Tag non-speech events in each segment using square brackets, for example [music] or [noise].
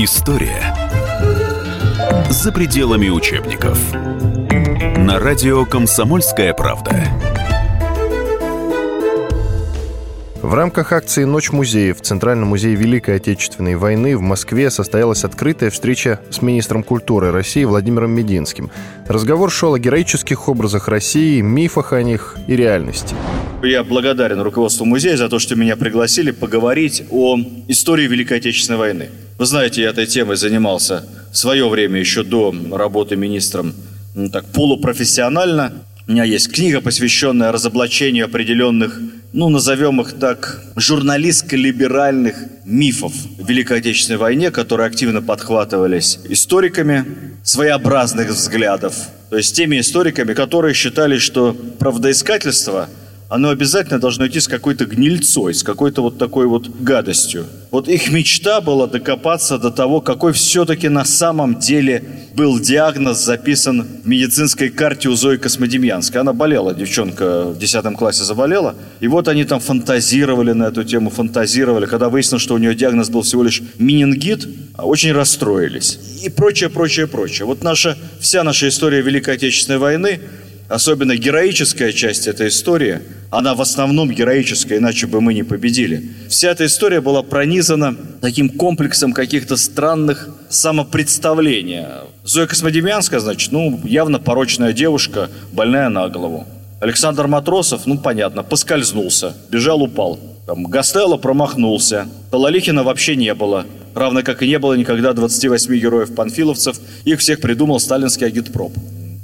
История за пределами учебников. На радио «Комсомольская правда». В рамках акции «Ночь музеев» в Центральном музее Великой Отечественной войны в Москве состоялась открытая встреча с министром культуры России Владимиром Мединским. Разговор шел о героических образах России, мифах о них и реальности. Я благодарен руководству музея за то, что меня пригласили поговорить о истории Великой Отечественной войны. Вы знаете, я этой темой занимался в свое время, еще до работы министром, ну, так, полупрофессионально. У меня есть книга, посвященная разоблачению определенных, ну, назовем их так, журналистско-либеральных мифов в Великой Отечественной войне, которые активно подхватывались историками своеобразных взглядов. То есть теми историками, которые считали, что правдоискательство – оно обязательно должно идти с какой-то гнильцой, с какой-то вот такой вот гадостью. Вот их мечта была докопаться до того, какой все-таки на самом деле был диагноз записан в медицинской карте у Зои Космодемьянской. Она болела, девчонка в 10 классе заболела. И вот они там фантазировали на эту тему, фантазировали. Когда выяснилось, что у нее диагноз был всего лишь менингит, очень расстроились. И прочее, прочее, прочее. Вот наша, вся наша история Великой Отечественной войны – особенно героическая часть этой истории, она в основном героическая, иначе бы мы не победили. Вся эта история была пронизана таким комплексом каких-то странных самопредставлений. Зоя Космодемьянская, значит, ну, явно порочная девушка, больная на голову. Александр Матросов, ну, понятно, поскользнулся, бежал, упал. Там Гастелло промахнулся. Талалихина вообще не было. Равно как и не было никогда 28 героев-панфиловцев. Их всех придумал сталинский агитпроп.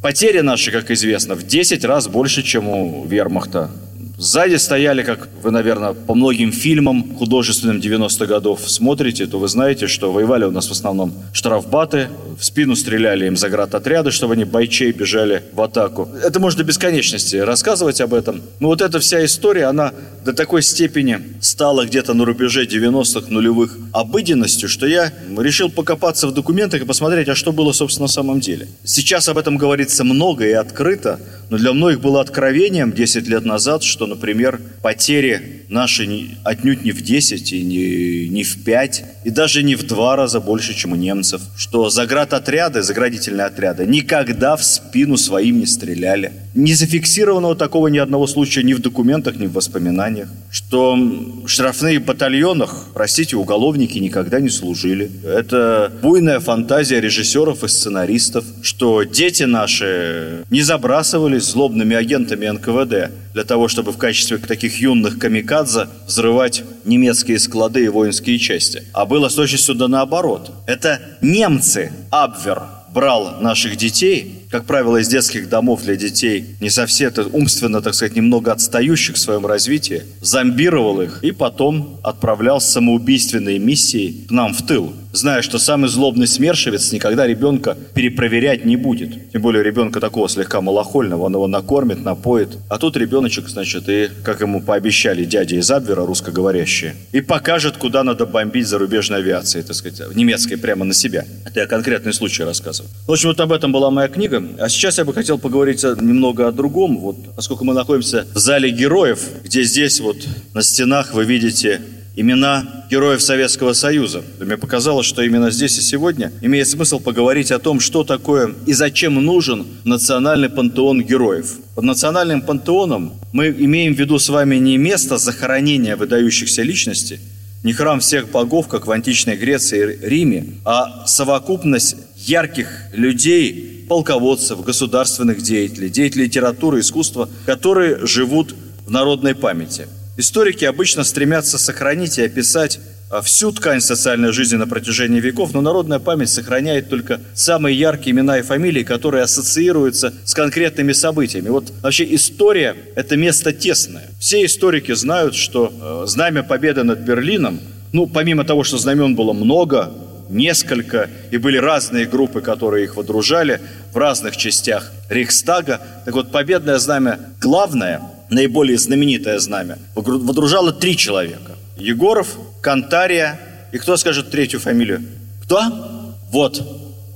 Потери наши, как известно, в 10 раз больше, чем у вермахта. Сзади стояли, как вы, наверное, по многим фильмам художественным 90-х годов смотрите, то вы знаете, что воевали у нас в основном штрафбаты, в спину стреляли им заградотряды, чтобы они бойчей бежали в атаку. Это можно до бесконечности рассказывать об этом. Но вот эта вся история, она до такой степени стала где-то на рубеже 90-х нулевых обыденностью, что я решил покопаться в документах и посмотреть, а что было, собственно, на самом деле. Сейчас об этом говорится много и открыто, но для многих было откровением 10 лет назад, что, например, потери наши отнюдь не в 10 и не, не в 5, и даже не в два раза больше, чем у немцев. Что заградотряды, заградительные отряды никогда в спину своим не стреляли. Не зафиксированного такого ни одного случая ни в документах, ни в воспоминаниях. Что в штрафных батальонах, простите, уголовники никогда не служили. Это буйная фантазия режиссеров и сценаристов, что дети наши не забрасывались злобными агентами НКВД для того, чтобы в качестве таких юных камикадзе взрывать немецкие склады и воинские части. А было с точностью да наоборот. Это немцы, Абвер, брал наших детей как правило, из детских домов для детей, не совсем умственно, так сказать, немного отстающих в своем развитии, зомбировал их и потом отправлял с самоубийственной миссией к нам в тыл, зная, что самый злобный смершевец никогда ребенка перепроверять не будет. Тем более ребенка такого слегка малохольного, он его накормит, напоит. А тут ребеночек, значит, и, как ему пообещали дядя из Абвера, русскоговорящие, и покажет, куда надо бомбить зарубежной авиации, так сказать, немецкой прямо на себя. Это я конкретный случай рассказываю. В общем, вот об этом была моя книга. А сейчас я бы хотел поговорить немного о другом. Вот, поскольку мы находимся в зале героев, где здесь вот на стенах вы видите имена героев Советского Союза. Мне показалось, что именно здесь и сегодня имеет смысл поговорить о том, что такое и зачем нужен национальный пантеон героев. Под национальным пантеоном мы имеем в виду с вами не место захоронения выдающихся личностей, не храм всех богов, как в античной Греции и Риме, а совокупность ярких людей, полководцев, государственных деятелей, деятелей литературы, искусства, которые живут в народной памяти. Историки обычно стремятся сохранить и описать а, всю ткань социальной жизни на протяжении веков, но народная память сохраняет только самые яркие имена и фамилии, которые ассоциируются с конкретными событиями. Вот вообще история – это место тесное. Все историки знают, что э, знамя победы над Берлином, ну, помимо того, что знамен было много, несколько, и были разные группы, которые их водружали в разных частях Рейхстага. Так вот, победное знамя главное, наиболее знаменитое знамя, водружало три человека. Егоров, Кантария и кто скажет третью фамилию? Кто? Вот,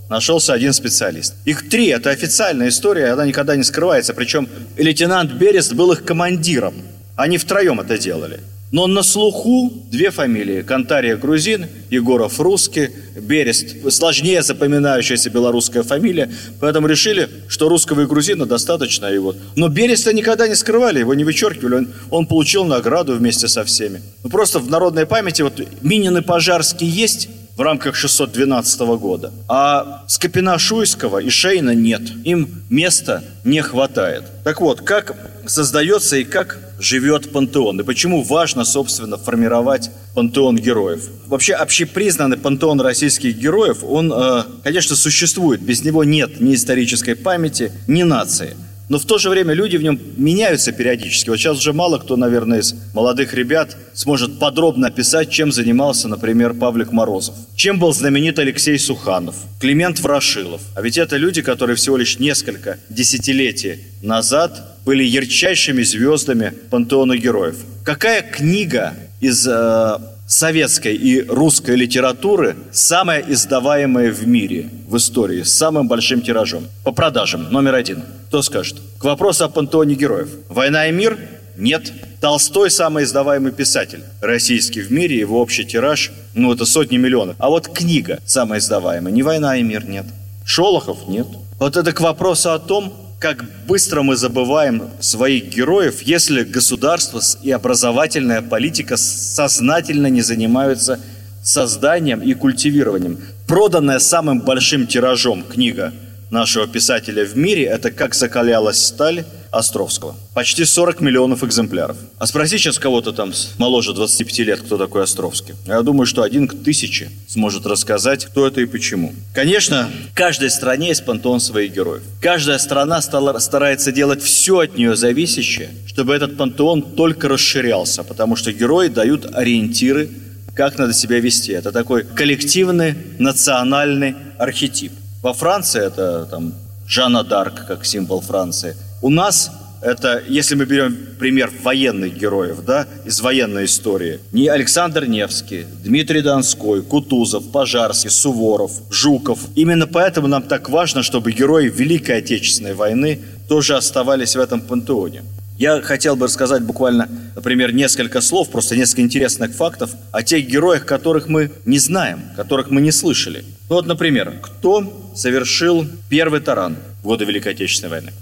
нашелся один специалист. Их три, это официальная история, она никогда не скрывается. Причем лейтенант Берест был их командиром. Они втроем это делали. Но на слуху две фамилии. Кантария грузин, Егоров русский, Берест сложнее запоминающаяся белорусская фамилия. Поэтому решили, что русского и грузина достаточно. И вот. Но Береста никогда не скрывали, его не вычеркивали. Он, он получил награду вместе со всеми. Ну, просто в народной памяти вот Минин и Пожарский есть, в рамках 612 года. А Скопина-Шуйского и Шейна нет. Им места не хватает. Так вот, как создается и как живет пантеон. И почему важно, собственно, формировать пантеон героев. Вообще, общепризнанный пантеон российских героев, он, э, конечно, существует. Без него нет ни исторической памяти, ни нации. Но в то же время люди в нем меняются периодически. Вот сейчас уже мало кто, наверное, из молодых ребят сможет подробно описать, чем занимался, например, Павлик Морозов. Чем был знаменит Алексей Суханов, Климент Ворошилов. А ведь это люди, которые всего лишь несколько десятилетий назад были ярчайшими звездами пантеона героев. Какая книга из э, советской и русской литературы самая издаваемая в мире, в истории, с самым большим тиражом? По продажам, номер один. Кто скажет? К вопросу о пантеоне героев. «Война и мир»? Нет. Толстой самый издаваемый писатель российский в мире, его общий тираж, ну, это сотни миллионов. А вот книга самая издаваемая, не «Война и мир» нет. Шолохов нет. Вот это к вопросу о том, как быстро мы забываем своих героев, если государство и образовательная политика сознательно не занимаются созданием и культивированием. Проданная самым большим тиражом книга нашего писателя в мире – это «Как закалялась сталь» Островского. Почти 40 миллионов экземпляров. А спроси сейчас кого-то там моложе 25 лет, кто такой Островский. Я думаю, что один к тысяче сможет рассказать, кто это и почему. Конечно, в каждой стране есть пантеон своих героев. Каждая страна стала, старается делать все от нее зависящее, чтобы этот пантеон только расширялся, потому что герои дают ориентиры, как надо себя вести. Это такой коллективный национальный архетип. Во Франции это там Жанна Дарк, как символ Франции – у нас это, если мы берем пример военных героев, да, из военной истории, не Александр Невский, Дмитрий Донской, Кутузов, Пожарский, Суворов, Жуков. Именно поэтому нам так важно, чтобы герои Великой Отечественной войны тоже оставались в этом пантеоне. Я хотел бы рассказать буквально, например, несколько слов, просто несколько интересных фактов о тех героях, которых мы не знаем, которых мы не слышали. Ну вот, например, кто совершил первый таран в годы Великой Отечественной войны?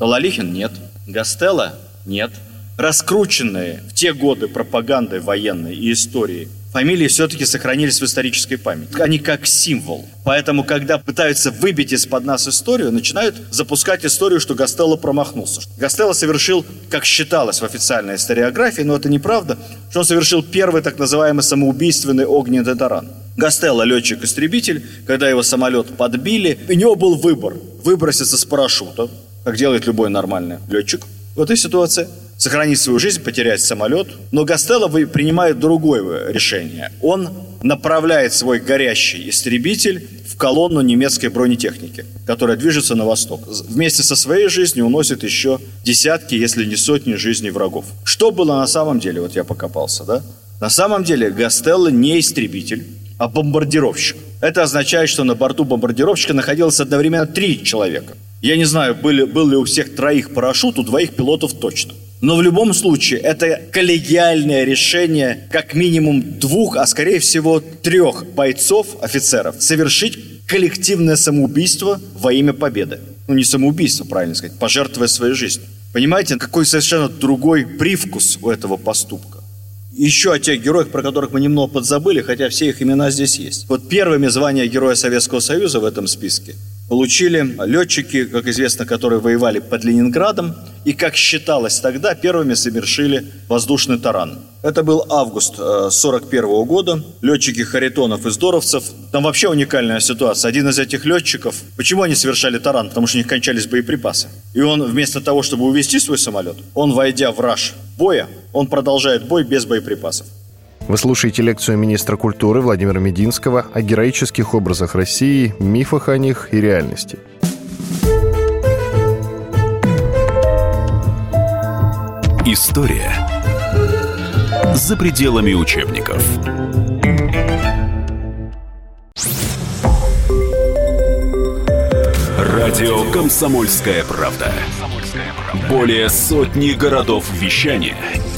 Лалихин нет. Гастелло нет. Раскрученные в те годы пропагандой военной и истории фамилии все-таки сохранились в исторической памяти. Они как символ. Поэтому, когда пытаются выбить из-под нас историю, начинают запускать историю, что Гастелло промахнулся. Гастелло совершил, как считалось в официальной историографии, но это неправда, что он совершил первый так называемый самоубийственный огненный таран. Гастелло, летчик-истребитель, когда его самолет подбили, у него был выбор – выброситься с парашюта, как делает любой нормальный летчик в этой ситуации, сохранить свою жизнь, потерять самолет. Но Гастелло принимает другое решение. Он направляет свой горящий истребитель в колонну немецкой бронетехники, которая движется на восток. Вместе со своей жизнью уносит еще десятки, если не сотни жизней врагов. Что было на самом деле? Вот я покопался, да? На самом деле Гастелло не истребитель, а бомбардировщик. Это означает, что на борту бомбардировщика находилось одновременно три человека – я не знаю, были, был ли у всех троих парашют, у двоих пилотов точно. Но в любом случае это коллегиальное решение как минимум двух, а скорее всего трех бойцов, офицеров, совершить коллективное самоубийство во имя победы. Ну не самоубийство, правильно сказать, пожертвуя своей жизнью. Понимаете, какой совершенно другой привкус у этого поступка. Еще о тех героях, про которых мы немного подзабыли, хотя все их имена здесь есть. Вот первыми звания Героя Советского Союза в этом списке получили летчики, как известно, которые воевали под Ленинградом, и, как считалось тогда, первыми совершили воздушный таран. Это был август 1941 э, года. Летчики Харитонов и Здоровцев. Там вообще уникальная ситуация. Один из этих летчиков, почему они совершали таран? Потому что у них кончались боеприпасы. И он вместо того, чтобы увести свой самолет, он, войдя в раж боя, он продолжает бой без боеприпасов. Вы слушаете лекцию министра культуры Владимира Мединского о героических образах России, мифах о них и реальности. История за пределами учебников. Радио «Комсомольская правда». Более сотни городов вещания –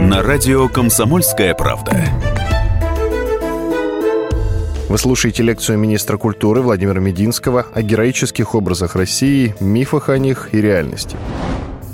На радио «Комсомольская правда». Вы слушаете лекцию министра культуры Владимира Мединского о героических образах России, мифах о них и реальности.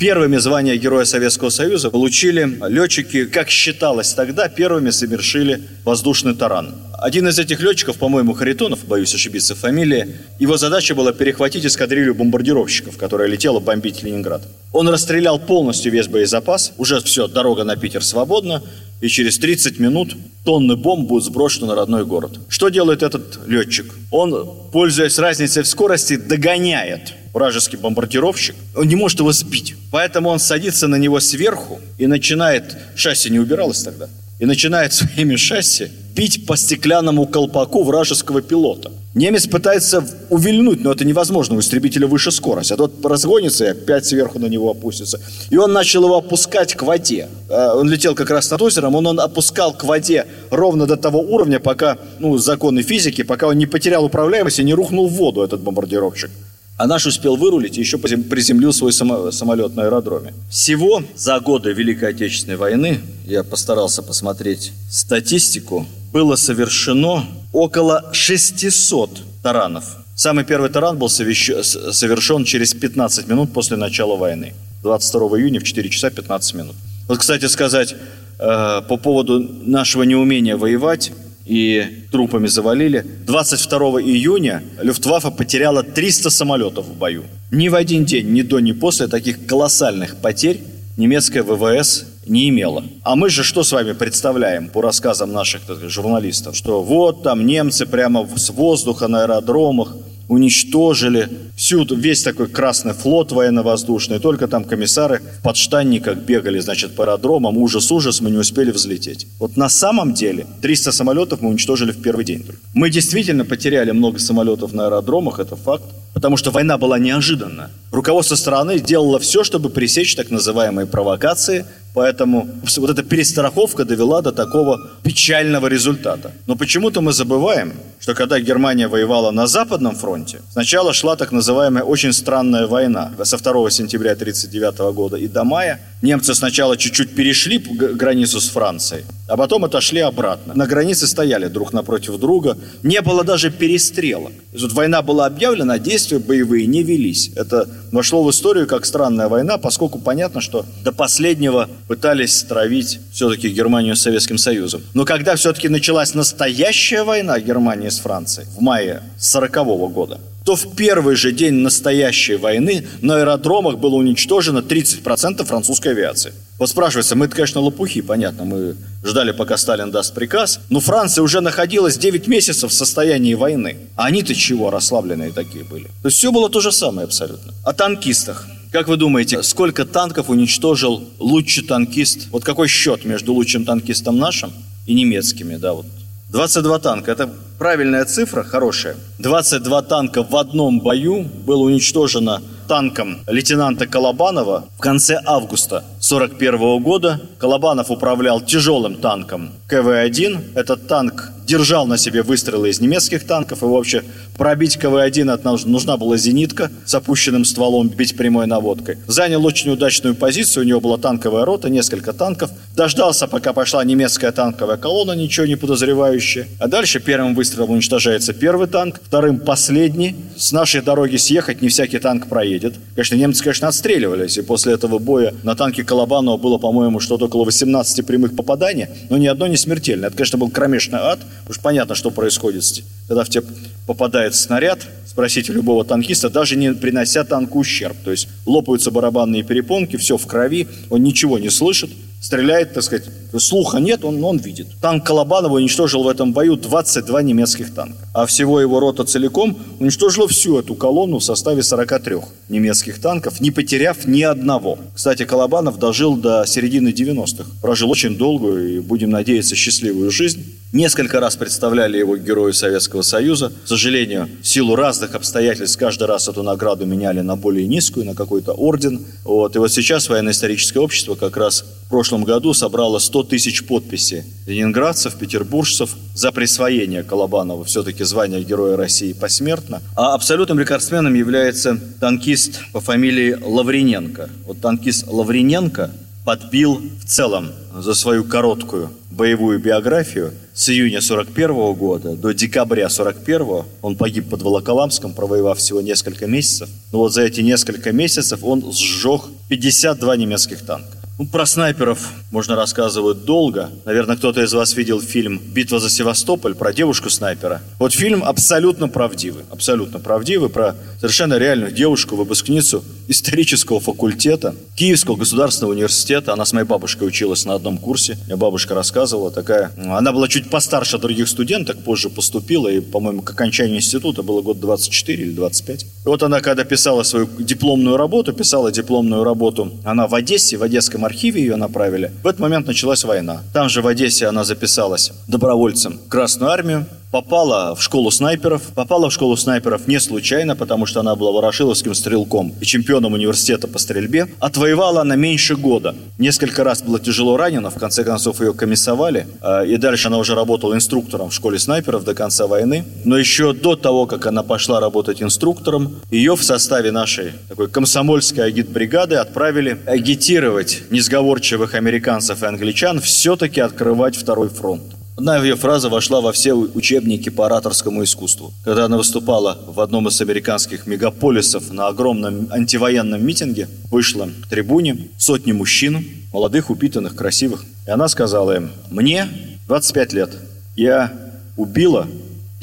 Первыми звания Героя Советского Союза получили летчики, как считалось тогда, первыми совершили воздушный таран. Один из этих летчиков, по-моему, Харитонов, боюсь ошибиться в фамилии, его задача была перехватить эскадрилью бомбардировщиков, которая летела бомбить Ленинград. Он расстрелял полностью весь боезапас, уже все, дорога на Питер свободна, и через 30 минут тонны бомб будут сброшены на родной город. Что делает этот летчик? Он, пользуясь разницей в скорости, догоняет вражеский бомбардировщик. Он не может его сбить. Поэтому он садится на него сверху и начинает... Шасси не убиралось тогда. И начинает [laughs] своими шасси бить по стеклянному колпаку вражеского пилота. Немец пытается увильнуть, но это невозможно, у истребителя выше скорость. А тот разгонится и опять сверху на него опустится. И он начал его опускать к воде. А, он летел как раз над озером, он, он опускал к воде ровно до того уровня, пока, ну, законы физики, пока он не потерял управляемость и не рухнул в воду, этот бомбардировщик. А наш успел вырулить и еще приземлил свой самолет на аэродроме. Всего за годы Великой Отечественной войны, я постарался посмотреть статистику, было совершено около 600 таранов. Самый первый таран был совершен через 15 минут после начала войны. 22 июня в 4 часа 15 минут. Вот, кстати сказать, э, по поводу нашего неумения воевать, и трупами завалили. 22 июня Люфтваффе потеряла 300 самолетов в бою. Ни в один день, ни до, ни после таких колоссальных потерь немецкая ВВС не имела. А мы же что с вами представляем по рассказам наших так, журналистов? Что вот там немцы прямо с воздуха на аэродромах уничтожили всю, весь такой Красный флот военно-воздушный. Только там комиссары в подштанниках бегали, значит, по аэродромам. Ужас-ужас, мы не успели взлететь. Вот на самом деле 300 самолетов мы уничтожили в первый день. Мы действительно потеряли много самолетов на аэродромах, это факт. Потому что война была неожиданна. Руководство страны делало все, чтобы пресечь так называемые провокации, Поэтому вот эта перестраховка довела до такого печального результата. Но почему-то мы забываем, что когда Германия воевала на Западном фронте, сначала шла так называемая очень странная война. Со 2 сентября 1939 года и до мая немцы сначала чуть-чуть перешли границу с Францией, а потом отошли обратно. На границе стояли друг напротив друга, не было даже перестрелок. Война была объявлена, а действия боевые не велись. Это вошло в историю как странная война, поскольку понятно, что до последнего пытались стравить все-таки Германию с Советским Союзом. Но когда все-таки началась настоящая война Германии с Францией в мае 1940 года, то в первый же день настоящей войны на аэродромах было уничтожено 30% французской авиации. Вот спрашивается, мы конечно, лопухи, понятно, мы ждали, пока Сталин даст приказ, но Франция уже находилась 9 месяцев в состоянии войны. А они-то чего, расслабленные такие были? То есть все было то же самое абсолютно. О танкистах. Как вы думаете, сколько танков уничтожил лучший танкист? Вот какой счет между лучшим танкистом нашим и немецкими, да, вот 22 танка. Это правильная цифра, хорошая. 22 танка в одном бою было уничтожено танком лейтенанта Колобанова в конце августа 1941 года. Колобанов управлял тяжелым танком КВ-1. Этот танк держал на себе выстрелы из немецких танков, и вообще пробить КВ-1 нужна была зенитка с опущенным стволом, бить прямой наводкой. Занял очень удачную позицию, у него была танковая рота, несколько танков. Дождался, пока пошла немецкая танковая колонна, ничего не подозревающая. А дальше первым выстрелом уничтожается первый танк, вторым последний. С нашей дороги съехать не всякий танк проедет. Конечно, немцы, конечно, отстреливались, и после этого боя на танке Колобанова было, по-моему, что-то около 18 прямых попаданий, но ни одно не смертельное. Это, конечно, был кромешный ад, Уж понятно, что происходит, когда в тебя попадает снаряд, спросите любого танкиста, даже не принося танку ущерб. То есть лопаются барабанные перепонки, все в крови, он ничего не слышит, стреляет, так сказать, слуха нет, он, он видит. Танк Колобанова уничтожил в этом бою 22 немецких танка. А всего его рота целиком уничтожила всю эту колонну в составе 43 немецких танков, не потеряв ни одного. Кстати, Колобанов дожил до середины 90-х. Прожил очень долгую и, будем надеяться, счастливую жизнь. Несколько раз представляли его герою Советского Союза. К сожалению, в силу разных обстоятельств каждый раз эту награду меняли на более низкую, на какой-то орден. Вот. И вот сейчас военно-историческое общество как раз в прошлом году собрало 100 тысяч подписей ленинградцев, петербуржцев за присвоение Колобанова все-таки звания Героя России посмертно. А абсолютным рекордсменом является танкист по фамилии Лаврененко. Вот танкист Лаврененко подбил в целом за свою короткую боевую биографию с июня 41 года до декабря 41 он погиб под Волоколамском, провоевав всего несколько месяцев. Но вот за эти несколько месяцев он сжег 52 немецких танка. Ну, про снайперов можно рассказывать долго. Наверное, кто-то из вас видел фильм «Битва за Севастополь» про девушку-снайпера. Вот фильм абсолютно правдивый. Абсолютно правдивый про совершенно реальную девушку, выпускницу исторического факультета Киевского государственного университета. Она с моей бабушкой училась на одном курсе. Мне бабушка рассказывала такая. Она была чуть постарше других студенток, позже поступила. И, по-моему, к окончанию института было год 24 или 25. И вот она, когда писала свою дипломную работу, писала дипломную работу, она в Одессе, в Одесском архиве ее направили. В этот момент началась война. Там же в Одессе она записалась добровольцем в Красную армию попала в школу снайперов. Попала в школу снайперов не случайно, потому что она была ворошиловским стрелком и чемпионом университета по стрельбе. Отвоевала она меньше года. Несколько раз была тяжело ранена, в конце концов ее комиссовали. А, и дальше она уже работала инструктором в школе снайперов до конца войны. Но еще до того, как она пошла работать инструктором, ее в составе нашей такой комсомольской агитбригады отправили агитировать несговорчивых американцев и англичан все-таки открывать второй фронт. Одна ее фраза вошла во все учебники по ораторскому искусству. Когда она выступала в одном из американских мегаполисов на огромном антивоенном митинге, вышла к трибуне сотни мужчин, молодых, упитанных, красивых. И она сказала им, мне 25 лет, я убила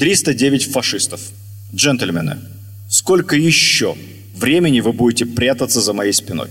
309 фашистов. Джентльмены, сколько еще времени вы будете прятаться за моей спиной?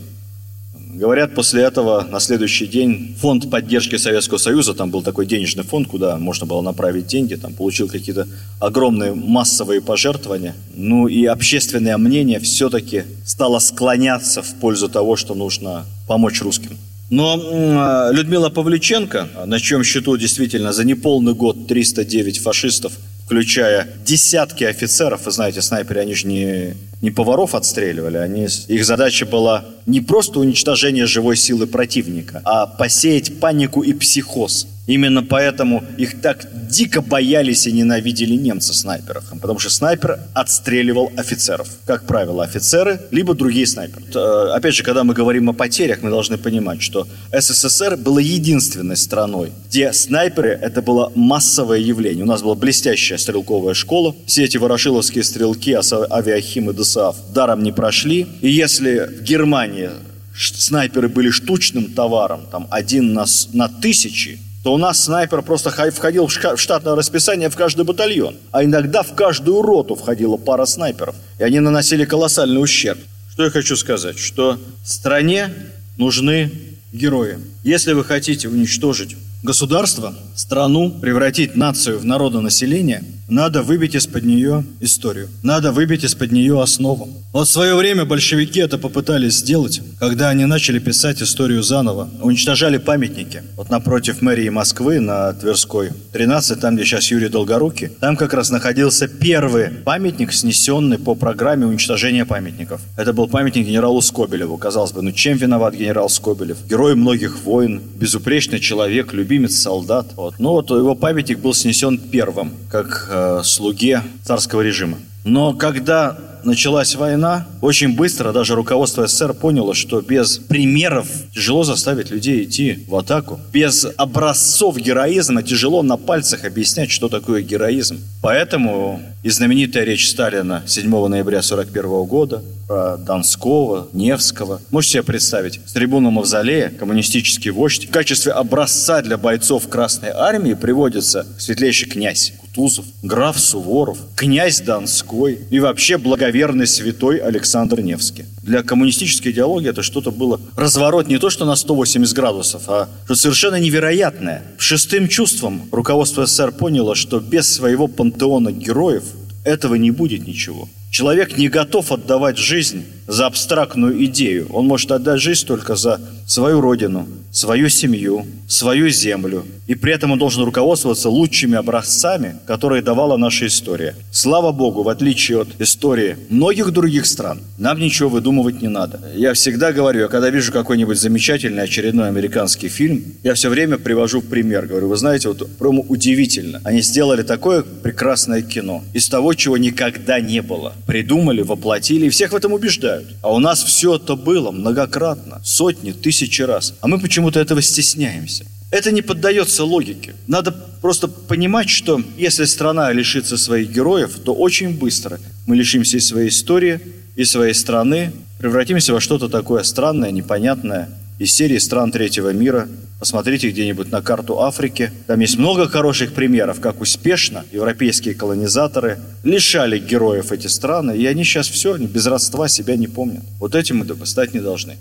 Говорят, после этого на следующий день фонд поддержки Советского Союза, там был такой денежный фонд, куда можно было направить деньги, там получил какие-то огромные массовые пожертвования. Ну и общественное мнение все-таки стало склоняться в пользу того, что нужно помочь русским. Но а, Людмила Павлюченко, на чем счету действительно за неполный год 309 фашистов, включая десятки офицеров, вы знаете, снайперы, они же не, не поваров отстреливали, они, их задача была не просто уничтожение живой силы противника, а посеять панику и психоз. Именно поэтому их так дико боялись и ненавидели немцы снайперов. Потому что снайпер отстреливал офицеров. Как правило, офицеры, либо другие снайперы. Э, опять же, когда мы говорим о потерях, мы должны понимать, что СССР была единственной страной, где снайперы – это было массовое явление. У нас была блестящая стрелковая школа. Все эти ворошиловские стрелки, авиахим и ДСАФ даром не прошли. И если в Германии снайперы были штучным товаром, там один на, на тысячи, то у нас снайпер просто входил в штатное расписание в каждый батальон. А иногда в каждую роту входила пара снайперов. И они наносили колоссальный ущерб. Что я хочу сказать? Что стране нужны герои. Если вы хотите уничтожить государство, страну, превратить нацию в народонаселение – надо выбить из-под нее историю. Надо выбить из-под нее основу. Вот в свое время большевики это попытались сделать, когда они начали писать историю заново. Уничтожали памятники. Вот напротив мэрии Москвы на Тверской 13, там, где сейчас Юрий Долгорукий, там как раз находился первый памятник, снесенный по программе уничтожения памятников. Это был памятник генералу Скобелеву. Казалось бы, ну чем виноват генерал Скобелев? Герой многих войн, безупречный человек, любимец солдат. Вот. Ну вот его памятник был снесен первым, как э, слуге царского режима. Но когда началась война, очень быстро даже руководство СССР поняло, что без примеров тяжело заставить людей идти в атаку. Без образцов героизма тяжело на пальцах объяснять, что такое героизм. Поэтому и знаменитая речь Сталина 7 ноября 1941 года про Донского, Невского. Можете себе представить, с трибуны Мавзолея коммунистический вождь в качестве образца для бойцов Красной Армии приводится светлейший князь Кутузов, граф Суворов, князь Донской и вообще благоверный святой Александр Невский. Для коммунистической идеологии это что-то было разворот не то что на 180 градусов, а что совершенно невероятное. Шестым чувством руководство СССР поняло, что без своего пантеона героев этого не будет ничего. Человек не готов отдавать жизнь за абстрактную идею. Он может отдать жизнь только за свою родину, свою семью, свою землю. И при этом он должен руководствоваться лучшими образцами, которые давала наша история. Слава Богу, в отличие от истории многих других стран, нам ничего выдумывать не надо. Я всегда говорю, я когда вижу какой-нибудь замечательный очередной американский фильм, я все время привожу пример. Говорю, вы знаете, вот прямо удивительно. Они сделали такое прекрасное кино из того, чего никогда не было. Придумали, воплотили, и всех в этом убеждают. А у нас все это было многократно, сотни, тысячи раз. А мы почему-то этого стесняемся. Это не поддается логике. Надо просто понимать, что если страна лишится своих героев, то очень быстро мы лишимся и своей истории, и своей страны, превратимся во что-то такое странное, непонятное, из серии стран третьего мира. Посмотрите где-нибудь на карту Африки. Там есть много хороших примеров, как успешно европейские колонизаторы лишали героев эти страны, и они сейчас все, без родства себя не помнят. Вот этим мы стать не должны.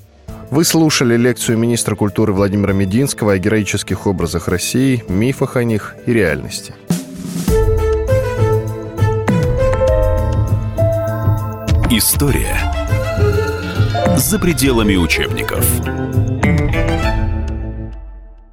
Вы слушали лекцию министра культуры Владимира Мединского о героических образах России, мифах о них и реальности. История за пределами учебников.